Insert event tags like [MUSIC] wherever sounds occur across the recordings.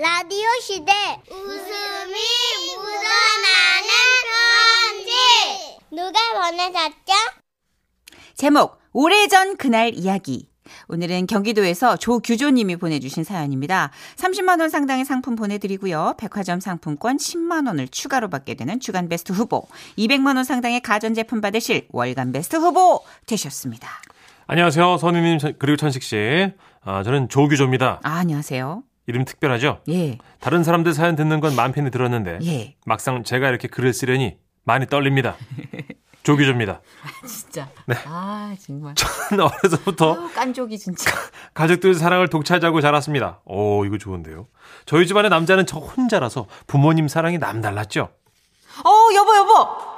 라디오 시대 웃음이 묻어나는 편지 누가 보내셨죠? 제목 오래전 그날 이야기 오늘은 경기도에서 조규조님이 보내주신 사연입니다. 30만 원 상당의 상품 보내드리고요. 백화점 상품권 10만 원을 추가로 받게 되는 주간 베스트 후보, 200만 원 상당의 가전제품 받으실 월간 베스트 후보 되셨습니다. 안녕하세요. 선우님 그리고 천식 씨. 아, 저는 조규조입니다. 아, 안녕하세요. 이름 특별하죠? 예, 다른 사람들 사연 듣는 건 마음 편히 들었는데 예. 막상 제가 이렇게 글을 쓰려니 많이 떨립니다. [LAUGHS] 조규조입니다. 진짜. 네. 아, 정말. 저는 어려서부터 깐족이 진짜. 가족들 사랑을 독차지하고 자랐습니다. 오, 이거 좋은데요. 저희 집안의 남자는 저 혼자라서 부모님 사랑이 남달랐죠. 어, 여보, 여보.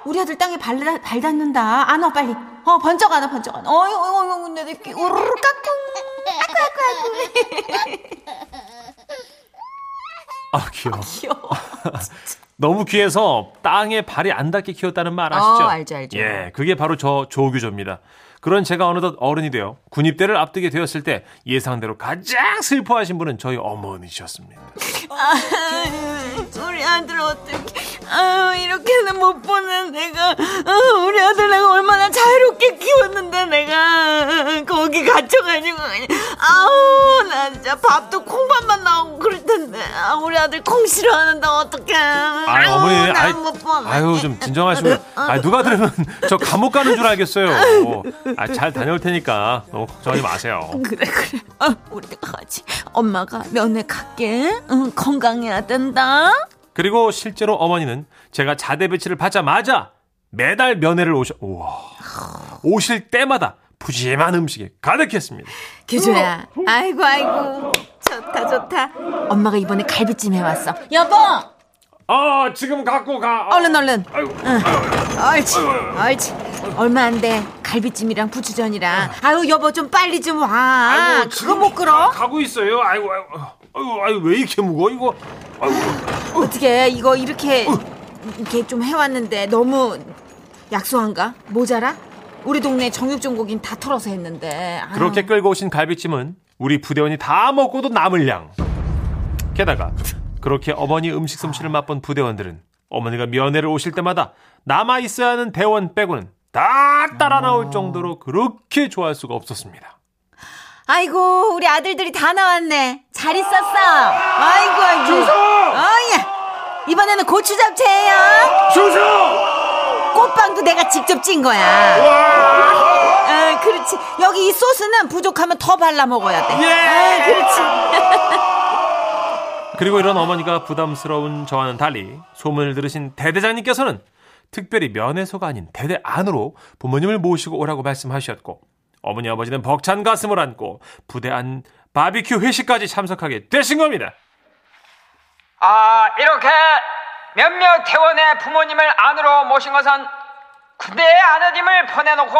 우리 아들 땅에 발, 발 닿는다. 안 와, 빨리. 어, 번쩍 안 와, 번쩍 안 와. 어이, 어이, 어이, 내 느낌. 우르르 깎꿍. 아, 귀여워. 귀여워. [LAUGHS] 너무 귀해서 땅에 발이 안 닿게 키웠다는 말 아시죠? 어, 알죠, 알죠. 예, 그게 바로 저 조규조입니다. 그런 제가 어느덧 어른이 되어 군입대를 앞두게 되었을 때 예상대로 가장 슬퍼하신 분은 저희 어머니셨습니다. 우리 아들 어떻게 아유 이렇게는 못 보는 내가 아, 우리 아들 내가 얼마나 자유롭게 키웠는데 내가 거기 갇혀가지고 아우 나 진짜 밥도 콩밥만 나오고 그럴 텐데 아, 우리 아들 콩 싫어하는데 어떡해 아, 어머니, 아이. 아유, 좀 진정하시고. 아, 누가 들으면 저 감옥 가는 줄 알겠어요. 아, 잘 다녀올 테니까 너무 걱정하지 마세요. [LAUGHS] 그래 그래. 아, 우리가 같이 엄마가 면회 갈게. 응, 건강해야 된다. 그리고 실제로 어머니는 제가 자대 배치를 받자마자 매달 면회를 오셔, 우와. 오실 때마다 푸짐한 음식이 가득했습니다. 규조야 아이고 아이고. 좋다 좋다. 엄마가 이번에 갈비찜 해왔어. 여보! 아, 지금 갖고 가. 얼른 얼른. 아이고, 옳지 옳지 얼마 안 돼 갈비찜이랑 부추전이랑 아유 여보 좀 빨리 좀 와 아이고, 그거 못 끌어 가고 있어요. 아이고, 아이고, 아이고, 아이고, 왜 이렇게 무거워, 이거? 아이고, 어떻게 이거 이렇게 이렇게 좀 해왔는데 너무 약소한가 모자라 우리 동네 정육전곡인 다 털어서 했는데 아유. 그렇게 끌고 오신 갈비찜은 우리 부대원이 다 먹고도 남을 양. 게다가 그렇게 어머니 음식 솜씨를 맛본 부대원들은 어머니가 면회를 오실 때마다 남아 있어야 하는 대원 빼고는 다 따라 나올 정도로 그렇게 좋아할 수가 없었습니다. 아이고 우리 아들들이 다 나왔네. 잘 있었어. 아이고 아이고. 어야. 이번에는 고추 잡채예요. 주소! 꽃빵도 내가 직접 찐 거야. 아, 그렇지. 여기 이 소스는 부족하면 더 발라 먹어야 돼. 아, 그렇지. 그리고 이런 어머니가 부담스러운 저와는 달리 소문을 들으신 대대장님께서는 특별히 면회소가 아닌 대대 안으로 부모님을 모시고 오라고 말씀하셨고 어머니 아버지는 벅찬 가슴을 안고 부대 안 바비큐 회식까지 참석하게 되신 겁니다. 아, 이렇게 몇몇 태원의 부모님을 안으로 모신 것은 군대에 아드님을 보내놓고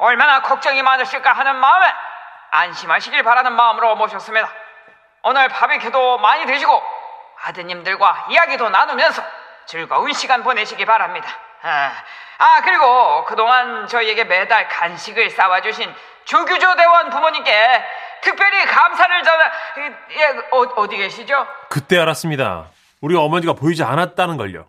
얼마나 걱정이 많으실까 하는 마음에 안심하시길 바라는 마음으로 모셨습니다. 오늘 바비큐도 많이 드시고 아드님들과 이야기도 나누면서 즐거운 시간 보내시기 바랍니다. 아, 아, 그리고 그동안 저희에게 매달 간식을 싸와주신 조규조 대원 부모님께 특별히 감사를 전하, 예, 어, 어디 계시죠? 그때 알았습니다. 우리 어머니가 보이지 않았다는 걸요.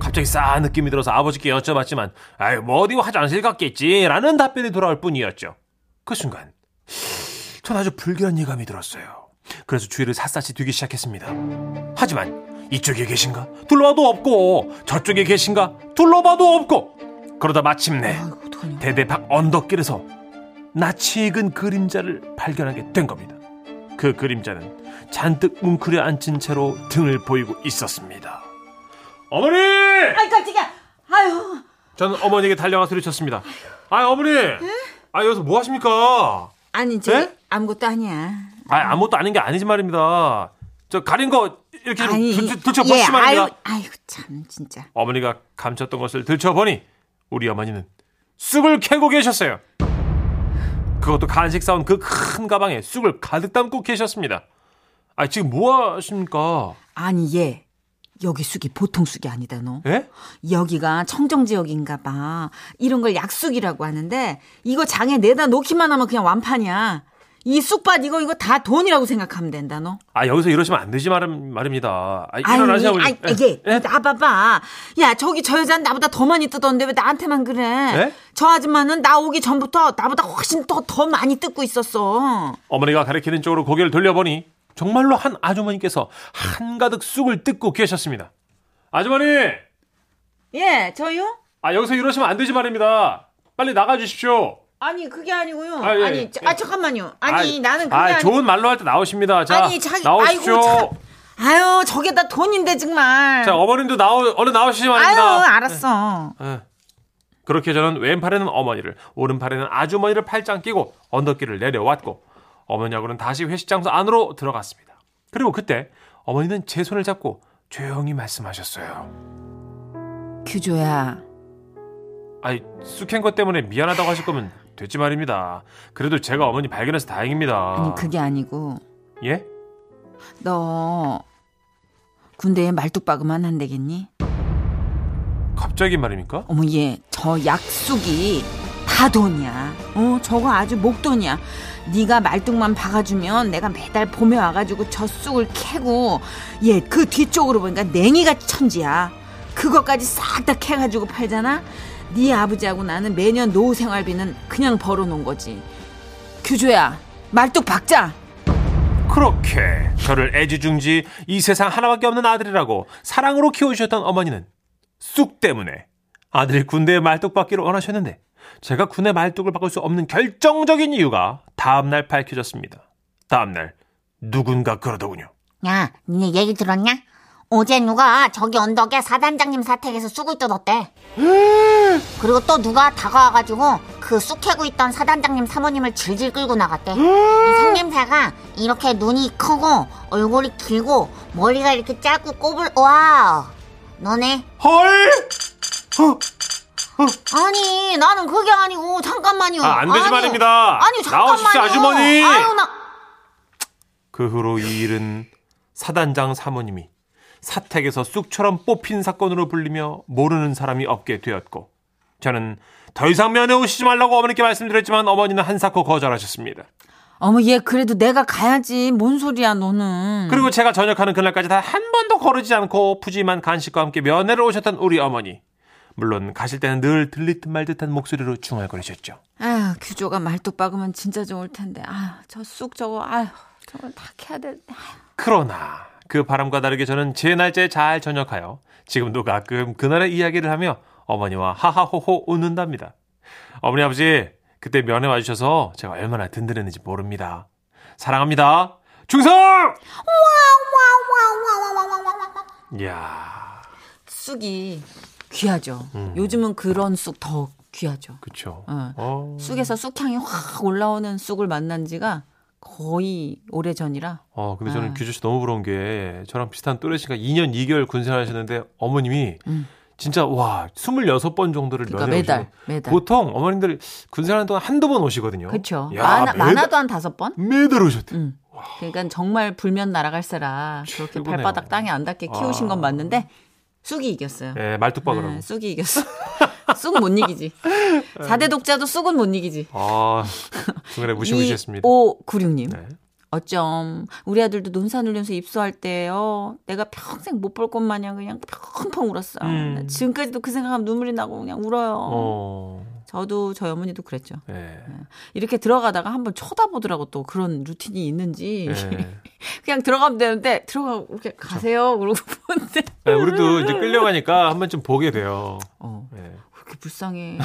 갑자기 싸한 느낌이 들어서 아버지께 여쭤봤지만 아유 뭐 어디 화장실 갔겠지 라는 답변이 돌아올 뿐이었죠. 그 순간 전 아주 불길한 예감이 들었어요. 그래서 주위를 샅샅이 뒤기 시작했습니다. 하지만 이쪽에 계신가 둘러봐도 없고 저쪽에 계신가 둘러봐도 없고 그러다 마침내 대대 밖 언덕길에서 낯이 익은 그림자를 발견하게 된 겁니다. 그 그림자는 잔뜩 웅크려 앉은 채로 등을 보이고 있었습니다. 어머니! 아이 깜짝이야 아유 저는 어머니에게 달려가 소리쳤습니다. 아 어머니! 아 여기서 뭐 하십니까? 아니 이제 네? 아무것도 아니야 아 아무것도 아닌 게 아니지 말입니다. 저 가린 거 이렇게 좀 아니 들- 들쳐 예. 아유, 아이고 참 진짜 어머니가 감췄던 것을 들춰보니 우리 어머니는 쑥을 캐고 계셨어요. 그것도 간식 사온 그 큰 가방에 쑥을 가득 담고 계셨습니다. 아 지금 뭐 하십니까? 아니 얘 여기 쑥이 보통 쑥이 아니다 너 예? 여기가 청정 지역인가 봐 이런 걸 약쑥이라고 하는데 이거 장에 내다 놓기만 하면 그냥 완판이야 이 쑥밭 이거 이거 다 돈이라고 생각하면 된다 너. 아 여기서 이러시면 안 되지 말, 말입니다. 아, 일어나세요. 아니, 이게 예? 나봐봐. 야 저기 저 여자는 나보다 더 많이 뜯었는데 왜 나한테만 그래? 네? 저 아줌마는 나 오기 전부터 나보다 훨씬 더 더 많이 뜯고 있었어. 어머니가 가리키는 쪽으로 고개를 돌려보니 정말로 한 아주머니께서 한가득 쑥을 뜯고 계셨습니다. 아주머니, 예, 저요? 아 여기서 이러시면 안 되지 말입니다. 빨리 나가 주십시오. 아니 그게 아니고요. 아, 예, 아니 예. 자- 아 잠깐만요. 아니 아, 나는 그게 아, 아니 좋은 말로 할 때 나오십니다. 자, 아니, 자기- 나오십시오. 아이고, 참. 아유 저게 다 돈인데 정말. 자, 어머님도 나오 얼른 나오시지 아유 말입니다. 알았어. 예. 그렇게 저는 왼팔에는 어머니를, 오른팔에는 아주머니를 팔짱 끼고 언덕길을 내려왔고 어머니하고는 다시 회식 장소 안으로 들어갔습니다. 그리고 그때 어머니는 제 손을 잡고 조용히 말씀하셨어요. 규조야. 아이, 쑥한 것 때문에 미안하다고 하실 거면 됐지 말입니다. 그래도 제가 어머니 발견해서 다행입니다. 아니 그게 아니고 예? 너 군대에 말뚝박으면 안 되겠니? 갑자기 말입니까? 어머 얘 저 약속이 다 돈이야. 어 저거 아주 목돈이야. 네가 말뚝만 박아주면 내가 매달 봄에 와가지고 저 쑥을 캐고 얘 그 뒤쪽으로 보니까 냉이가 천지야. 그거까지 싹 다 캐가지고 팔잖아. 네 아버지하고 나는 매년 노후 생활비는 그냥 벌어놓은 거지. 규조야 말뚝 박자. 그렇게 저를 애지중지 이 세상 하나밖에 없는 아들이라고 사랑으로 키워주셨던 어머니는 쑥 때문에 아들이 군대에 말뚝 받기를 원하셨는데 제가 군의 말뚝을 바꿀 수 없는 결정적인 이유가 다음날 밝혀졌습니다. 다음날 누군가 그러더군요. 야, 니네 얘기 들었냐? 어제 누가 저기 언덕에 사단장님 사택에서 쑥을 뜯었대. 그리고 또 누가 다가와가지고 그 쑥 캐고 있던 사단장님 사모님을 질질 끌고 나갔대. 이 생김새가 이렇게 눈이 크고 얼굴이 길고 머리가 이렇게 짧고 꼬불 와. 너네? 헐! 아니 나는 그게 아니고 잠깐만요. 아, 안 되지 아니, 말입니다. 아니 잠깐만요. 나오십시오, 아주머니. 아유 나. 그 후로 이 일은 사단장 사모님이 사택에서 쑥처럼 뽑힌 사건으로 불리며 모르는 사람이 없게 되었고 저는 더 이상 면회 오시지 말라고 어머니께 말씀드렸지만 어머니는 한사코 거절하셨습니다. 어머 얘 그래도 내가 가야지. 뭔 소리야 너는. 그리고 제가 전역하는 그날까지 단한 번도 거르지 않고 푸짐한 간식과 함께 면회를 오셨던 우리 어머니. 물론 가실 때는 늘 들리듯 말듯한 목소리로 중얼거리셨죠. 아휴, 규조가 말뚝 박으면 진짜 좋을 텐데. 아휴, 저쑥 저거, 아휴, 저걸 다 캐야 돼. 그러나 그 바람과 다르게 저는 제 날짜에 잘 전역하여 지금도 가끔 그날의 이야기를 하며 어머니와 하하호호 웃는답니다. 어머니 아버지 그때 면회 와주셔서 제가 얼마나 든든했는지 모릅니다. 사랑합니다. 충성! 이야, 쑥이 귀하죠. 음. 요즘은 그런 쑥 더 귀하죠. 어. 어. 쑥에서 쑥향이 확 올라오는 쑥을 만난 지가 거의 오래 전이라. 어, 근데 저는 아. 규주 씨 너무 부러운 게 저랑 비슷한 또래시가 2년 2개월 군생활 하셨는데 어머님이 진짜 와 26번 정도를 음. 그러니까 면회 매달, 오시고 매달. 보통 어머님들 군생활하는 동안 한두 번 오시거든요. 그렇죠. 야, 많아, 많아도 한 다섯 번? 매달 오셨대. 응. 그러니까 정말 불면 날아갈세라 그렇게 최고네요. 발바닥 땅에 안 닿게 키우신 아. 건 맞는데 쑥이 이겼어요. 예, 말뚝박으라고. 네, 쑥이 이겼어. [LAUGHS] 쑥 못 이기지. [LAUGHS] 4대 독자도 쑥은 못 이기지. 아, 중간에 무시무시했습니다. 2596님. 네. 어쩜 우리 아들도 논산훈련소 입소할 때요. 내가 평생 못 볼 것 마냥 그냥 펑펑 울었어. 음. 나 지금까지도 그 생각하면 눈물이 나고 그냥 울어요. 어, 저도 저희 어머니도 그랬죠. 예. 이렇게 들어가다가 한번 쳐다보더라고 또 그런 루틴이 있는지. 예. [LAUGHS] 그냥 들어가면 되는데 들어가 이렇게 가세요. 그러고 보는데 예, 우리도 이제 끌려가니까 한 번쯤 보게 돼요. 어, 이렇게 불쌍해.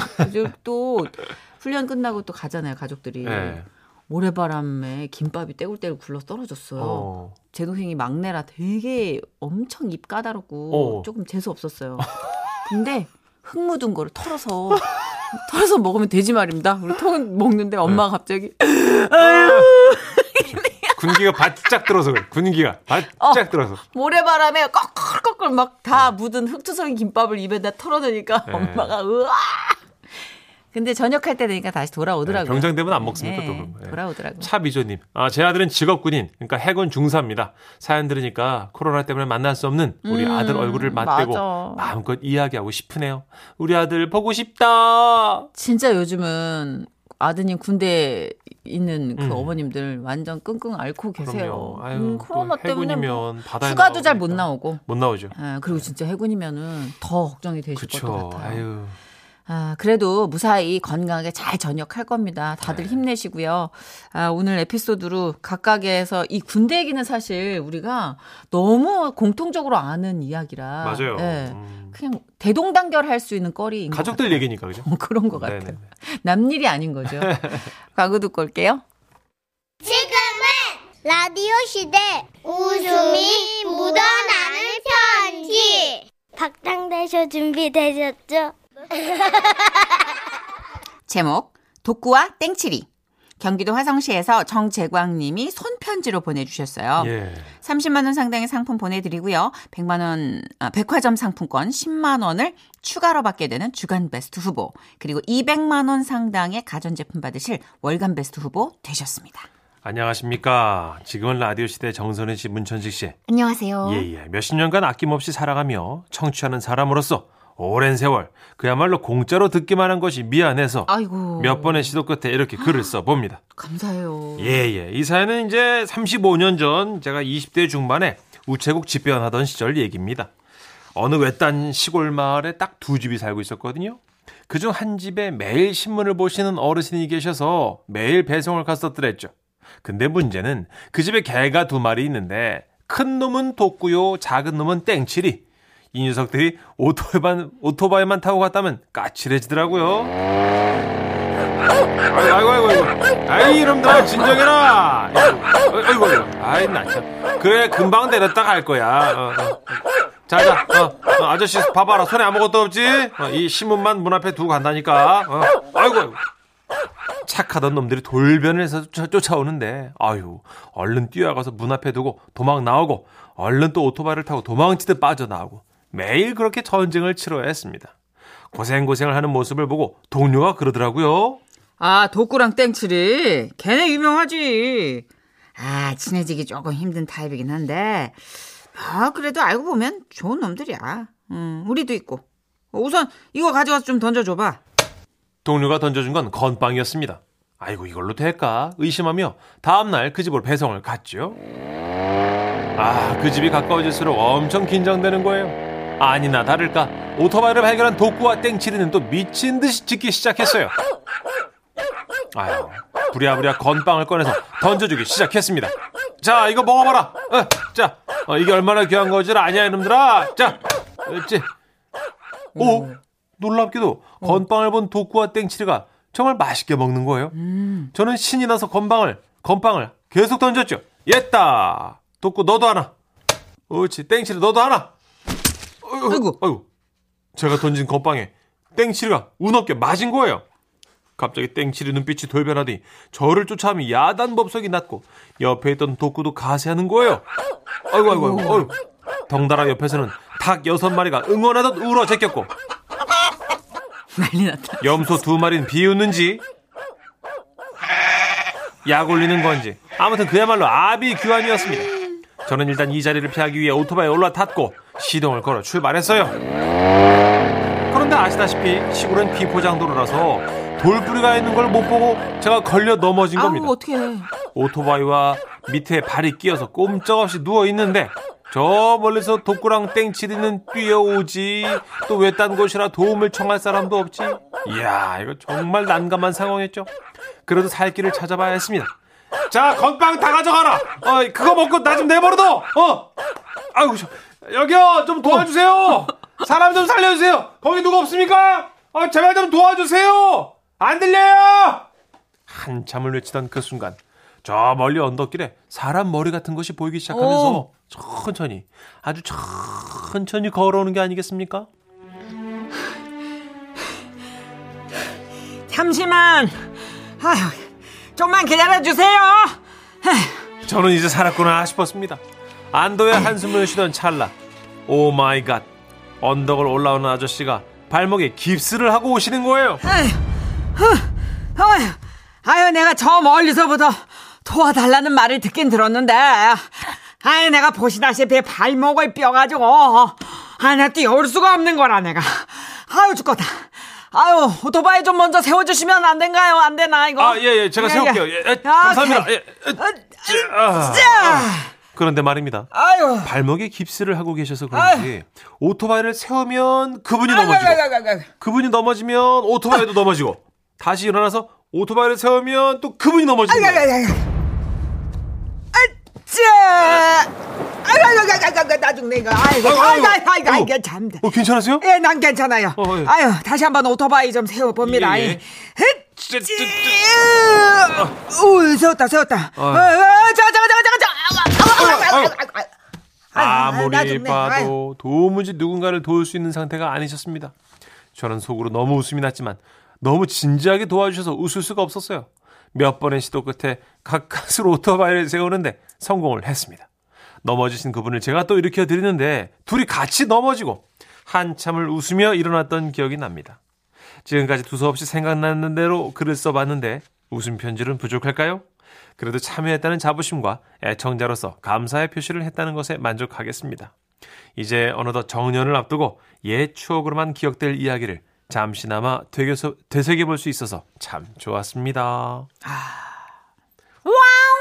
또 훈련 끝나고 또 가잖아요, 가족들이. 예. 모래바람에 김밥이 떼굴떼굴 굴러 떨어졌어요. 어. 제 동생이 막내라 되게 엄청 입 까다롭고 어. 조금 재수 없었어요. 근데 흙 묻은 거를 털어서 털어서 먹으면 되지 말입니다. 그리고 턱 먹는데 엄마가 갑자기 [LAUGHS] 군기가 바짝 들어서 그래. 군기가 바짝 들어서. 모래바람에 꺼 끌꺼끌 막다 묻은 흙투성이 김밥을 입에다 털어내니까 네. 엄마가 으아. 근데 전역할 때 되니까 다시 돌아오더라고요. 네, 병장 되면 안 먹습니까, 네, 또. 네. 돌아오더라고요. 차미조님, 아, 제 아들은 직업군인, 그러니까 해군 중사입니다. 사연 들으니까 코로나 때문에 만날 수 없는 우리 음, 아들 얼굴을 맞대고 맞아. 마음껏 이야기하고 싶으네요. 우리 아들 보고 싶다. 진짜 요즘은 아드님 군대 있는 그 음. 어머님들 완전 끙끙 앓고 계세요. 아유, 음, 코로나 또 때문에 뭐 휴가도 잘못 나오니까. 나오고. 못 나오죠. 아, 그리고 진짜 해군이면은 더 걱정이 되실 것 그쵸. 같아요. 아유. 아, 그래도 무사히 건강하게 잘 전역할 겁니다. 네. 다들 힘내시고요. 아, 오늘 에피소드로 각각에서 이 군대 얘기는 사실 우리가 너무 공통적으로 아는 이야기라. 맞아요. 예. 음. 그냥 대동단결 할 수 있는 거리인 것 가족들. 얘기니까 그죠? 어, 그런 것 같아요. 남일이 아닌 거죠. [LAUGHS] 광고 듣고 올게요. 지금은 라디오 시대 웃음이 묻어나는 편지 박장대쇼 준비되셨죠? [LAUGHS] 제목 독구와 땡칠이 경기도 화성시에서 정재광 님이 손편지로 보내주셨어요. 예. 30만 원 상당의 상품 보내드리고요. 100만 원 아, 백화점 상품권 10만 원을 추가로 받게 되는 주간 베스트 후보 그리고 200만 원 상당의 가전제품 받으실 월간 베스트 후보 되셨습니다. 안녕하십니까. 지금은 라디오 시대 정선희 씨, 문천식 씨. 안녕하세요. 예, 예. 몇십 년간 아낌없이 살아가며 청취하는 사람으로서 오랜 세월 그야말로 공짜로 듣기만 한 것이 미안해서 아이고 몇 번의 시도 끝에 이렇게 글을 써 봅니다. 감사해요. 예, 예. 이 사연은 이제 35년 전 제가 20대 중반에 우체국 집배원하던 시절 얘기입니다. 어느 외딴 시골 마을에 딱 두 집이 살고 있었거든요. 그중 한 집에 매일 신문을 보시는 어르신이 계셔서 매일 배송을 갔었더랬죠. 근데 문제는 그 집에 개가 두 마리 있는데 큰 놈은 독구요, 작은 놈은 땡칠이. 이 녀석들이 오토바이만, 오토바이만 타고 갔다면 까칠해지더라고요. 아이고, 아이고, 아이고. 아이, 이놈들아, 진정해라. 아이고, 아이고. 아이, 나 참. 그래, 금방 내렸다 갈 거야. 어, 어. 자, 자, 어, 어, 아저씨, 봐봐라. 손에 아무것도 없지? 어, 이 신문만 문 앞에 두고 간다니까. 어. 아이고, 아이고. 착하던 놈들이 돌변을 해서 쫓- 쫓아 오는데, 아유, 얼른 뛰어가서 문 앞에 두고 도망 나오고, 얼른 또 오토바이를 타고 도망치듯 빠져나오고, 매일 그렇게 전쟁을 치러야 했습니다. 고생고생을 하는 모습을 보고 동료가 그러더라고요. 아 독구랑 땡칠이 걔네 유명하지. 아 친해지기 조금 힘든 타입이긴 한데 아 그래도 알고 보면 좋은 놈들이야. 음 우리도 있고 우선 이거 가져가서 좀 던져줘 봐. 동료가 던져준 건 건빵이었습니다. 아이고 이걸로 될까 의심하며 다음날 그 집으로 배송을 갔죠. 아 그 집이 가까워질수록 엄청 긴장되는 거예요. 아니나 다를까 오토바이를 발견한 독구와 땡치리는 또 미친 듯이 짖기 시작했어요. 아유 부랴부랴 건빵을 꺼내서 던져주기 시작했습니다. 자 이거 먹어봐라. 어, 자 어, 이게 얼마나 귀한 거지 아냐 이놈들아. 자 그렇지. 오 놀랍게도 건빵을 본 독구와 땡치리가 정말 맛있게 먹는 거예요. 저는 신이 나서 건빵을 건빵을 계속 던졌죠. 옛다. 독구 너도 하나. 옳지. 땡치리 너도 하나. 어이구, 아이고. 아이고. 제가 던진 건빵에 땡치리가 운없게 맞은 거예요. 갑자기 땡치리 눈빛이 돌변하더니 저를 쫓아오며 야단법석이 났고 옆에 있던 독구도 가세하는 거예요. 아이고 아이고 아이고. 아이고. 덩달아 옆에서는 닭 여섯 마리가 응원하듯 울어 제꼈고 난리 났다. 염소 두 마리는 비웃는지 약 올리는 건지 아무튼 그야말로 아비 규환이었습니다. 저는 일단 이 자리를 피하기 위해 오토바이에 올라탔고 시동을 걸어 출발했어요. 그런데 아시다시피 시골은 비포장도로라서 돌뿌리가 있는 걸 못 보고 제가 걸려 넘어진 겁니다. 아우 어떻게? 오토바이와 밑에 발이 끼어서 꼼짝없이 누워 있는데 저 멀리서 독구랑 땡치리는 뛰어오지 또 외딴 곳이라 도움을 청할 사람도 없지 이야 이거 정말 난감한 상황이었죠 그래도 살 길을 찾아봐야 했습니다 자 건빵 다 가져가라 어 그거 먹고 나 좀 내버려둬 어 아이고 저, 여기요 좀 도와주세요 사람 좀 살려주세요 거기 누가 없습니까 아 제발 좀 도와주세요 안 들려요 한참을 외치던 그 순간 저 멀리 언덕길에 사람 머리 같은 것이 보이기 시작하면서 오. 천천히 아주 천천히 걸어오는 게 아니겠습니까? 잠시만. 아휴 좀만 기다려 주세요. 저는 이제 살았구나 싶었습니다. 안도의 한숨을 쉬던 찰나 oh my god 언덕을 올라오는 아저씨가 발목에 깁스를 하고 오시는 거예요. 아유, 아유, 내가 저 멀리서부터 도와달라는 말을 듣긴 들었는데, 아유, 내가 보시다시피 발목을 뼈가지고, 아, 나 뛰어올 수가 없는 거라, 내가. 아유, 죽겠다. 아유, 오토바이 좀 먼저 세워주시면 안 된가요? 안 되나, 이거? 아, 예, 예, 제가 예, 세울게요. 예. 예, 예, 아, 감사합니다. 오케이. 예, 예, 아. 자! 그런데 말입니다. 아유. 발목에 깁스를 하고 계셔서 그런지 오토바이를 세우면 그분이 넘어지고 아이고, 아이고. 그분이 넘어지면 오토바이도 넘어지고 다시 일어나서 오토바이를 세우면 또 그분이 아이고. 아짜! 아이고, 아이고, 아이고, 아이고. 아이고, 아이고, 아이고. 참다. 어, 괜찮으세요? 예, 난 괜찮아요. 어, 예. 아유, 다시 한번 오토바이 좀 세워봅니다. 예, 예. 예, 헷! 쯔, 쯔, 쯔. 우, 세웠다, 세웠다. 어, 어, 자, 자, 자, 자, 자. 아무리. 봐도 도무지 누군가를 도울 수 있는 상태가 아니셨습니다. 저는 속으로 너무 웃음이 났지만 너무 진지하게 도와주셔서 웃을 수가 없었어요. 몇 번의 시도 끝에 가까스로 오토바이를 세우는데 성공을 했습니다. 넘어지신 그분을 제가 또 일으켜 드리는데 둘이 같이 넘어지고 한참을 웃으며 일어났던 기억이 납니다. 지금까지 두서없이 생각나는 대로 글을 써봤는데 웃음 편지는 부족할까요? 그래도 참여했다는 자부심과 애청자로서 감사의 표시를 했다는 것에 만족하겠습니다. 이제 어느덧 정년을 앞두고 옛 추억으로만 기억될 이야기를 잠시나마 되새겨, 되새겨볼 수 있어서 참 좋았습니다. 아우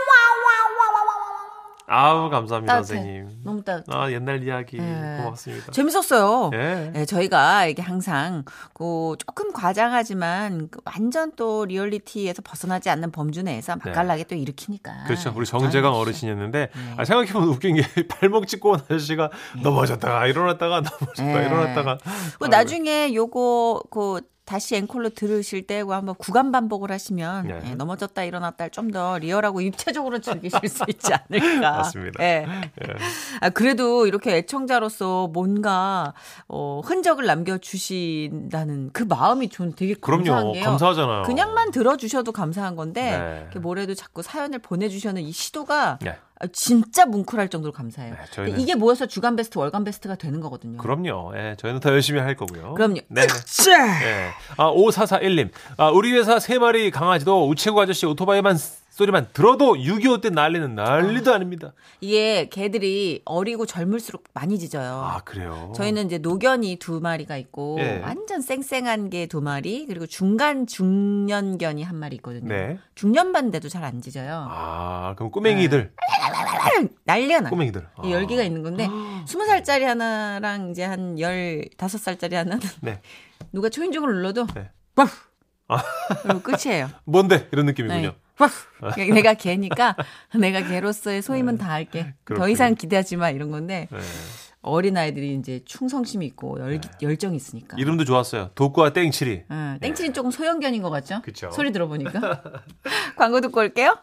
감사합니다 따뜻해. 선생님. 너무 따뜻해. 아 옛날 이야기 예. 고맙습니다. 재밌었어요. 예. 예, 저희가 이게 항상 그 조금 과장하지만 그 완전 또 리얼리티에서 벗어나지 않는 범주 내에서 맛깔나게 또 일으키니까. 그렇죠. 우리 정재강 아, 어르신이었는데 네. 아, 생각해보면 웃긴 게 [LAUGHS] 발목 찍고 온 아저씨가 넘어졌다가 일어났다가 넘어졌다 네. 일어났다가 그. 나중에 요거 그 다시 앵콜로 들으실 때그 한번 구간 반복을 하시면 네. 예, 넘어졌다 일어났다 좀 더 리얼하고 입체적으로 즐기실 수 있지 않을까. [LAUGHS] 맞습니다. 예. 예. 아, 그래도 이렇게 애청자로서 뭔가 어, 흔적을 남겨주신다는 그 마음이 전 되게 감사한 그럼요. 게요. 감사하잖아요. 그냥만 들어주셔도 감사한 건데 네. 뭐래도 자꾸 사연을 보내주시는 이 시도가 네. 아, 진짜 뭉클할 정도로 감사해요. 네, 저희는- 이게 모여서 주간 베스트, 월간 베스트가 되는 거거든요. 그럼요. 예, 저희는 더 열심히 할 거고요. 그럼요. 네. 예. 아, 5441님. 아, 우리 회사 세 마리 강아지도 우체국 아저씨 오토바이만 소리만 들어도 6.25 때 난리는 난리도 아닙니다. 이게 개들이 어리고 젊을수록 많이 짖어요. 아, 그래요? 저희는 이제 노견이 두 마리가 있고 예. 완전 쌩쌩한 게 두 마리 그리고 중간 중년견이 한 마리 있거든요. 네. 중년반인데도 잘 안 짖어요. 아, 그럼 꼬맹이들. 난리가 나. 꼬맹이들. 아. 이 열기가 있는 건데 [GASPS] 스무 살짜리 하나랑 이제 한 열다섯 살짜리 하나는 네. [LAUGHS] 누가 초인종을 눌러도 네. 와프 그리고 끝이에요. 뭔데? 이런 느낌이군요. 네. 내가 개니까 내가 개로서의 소임은 다 할게. 더 네. 그렇군요. 이상 기대하지 마 이런 건데 네. 어린 아이들이 이제 충성심이 있고 열, 열정이 있으니까. 이름도 좋았어요. 독과 땡칠이. 어, 땡치는 조금 소형견인 것 같죠? 그쵸. 소리 들어보니까. [LAUGHS] 광고 듣고 올게요.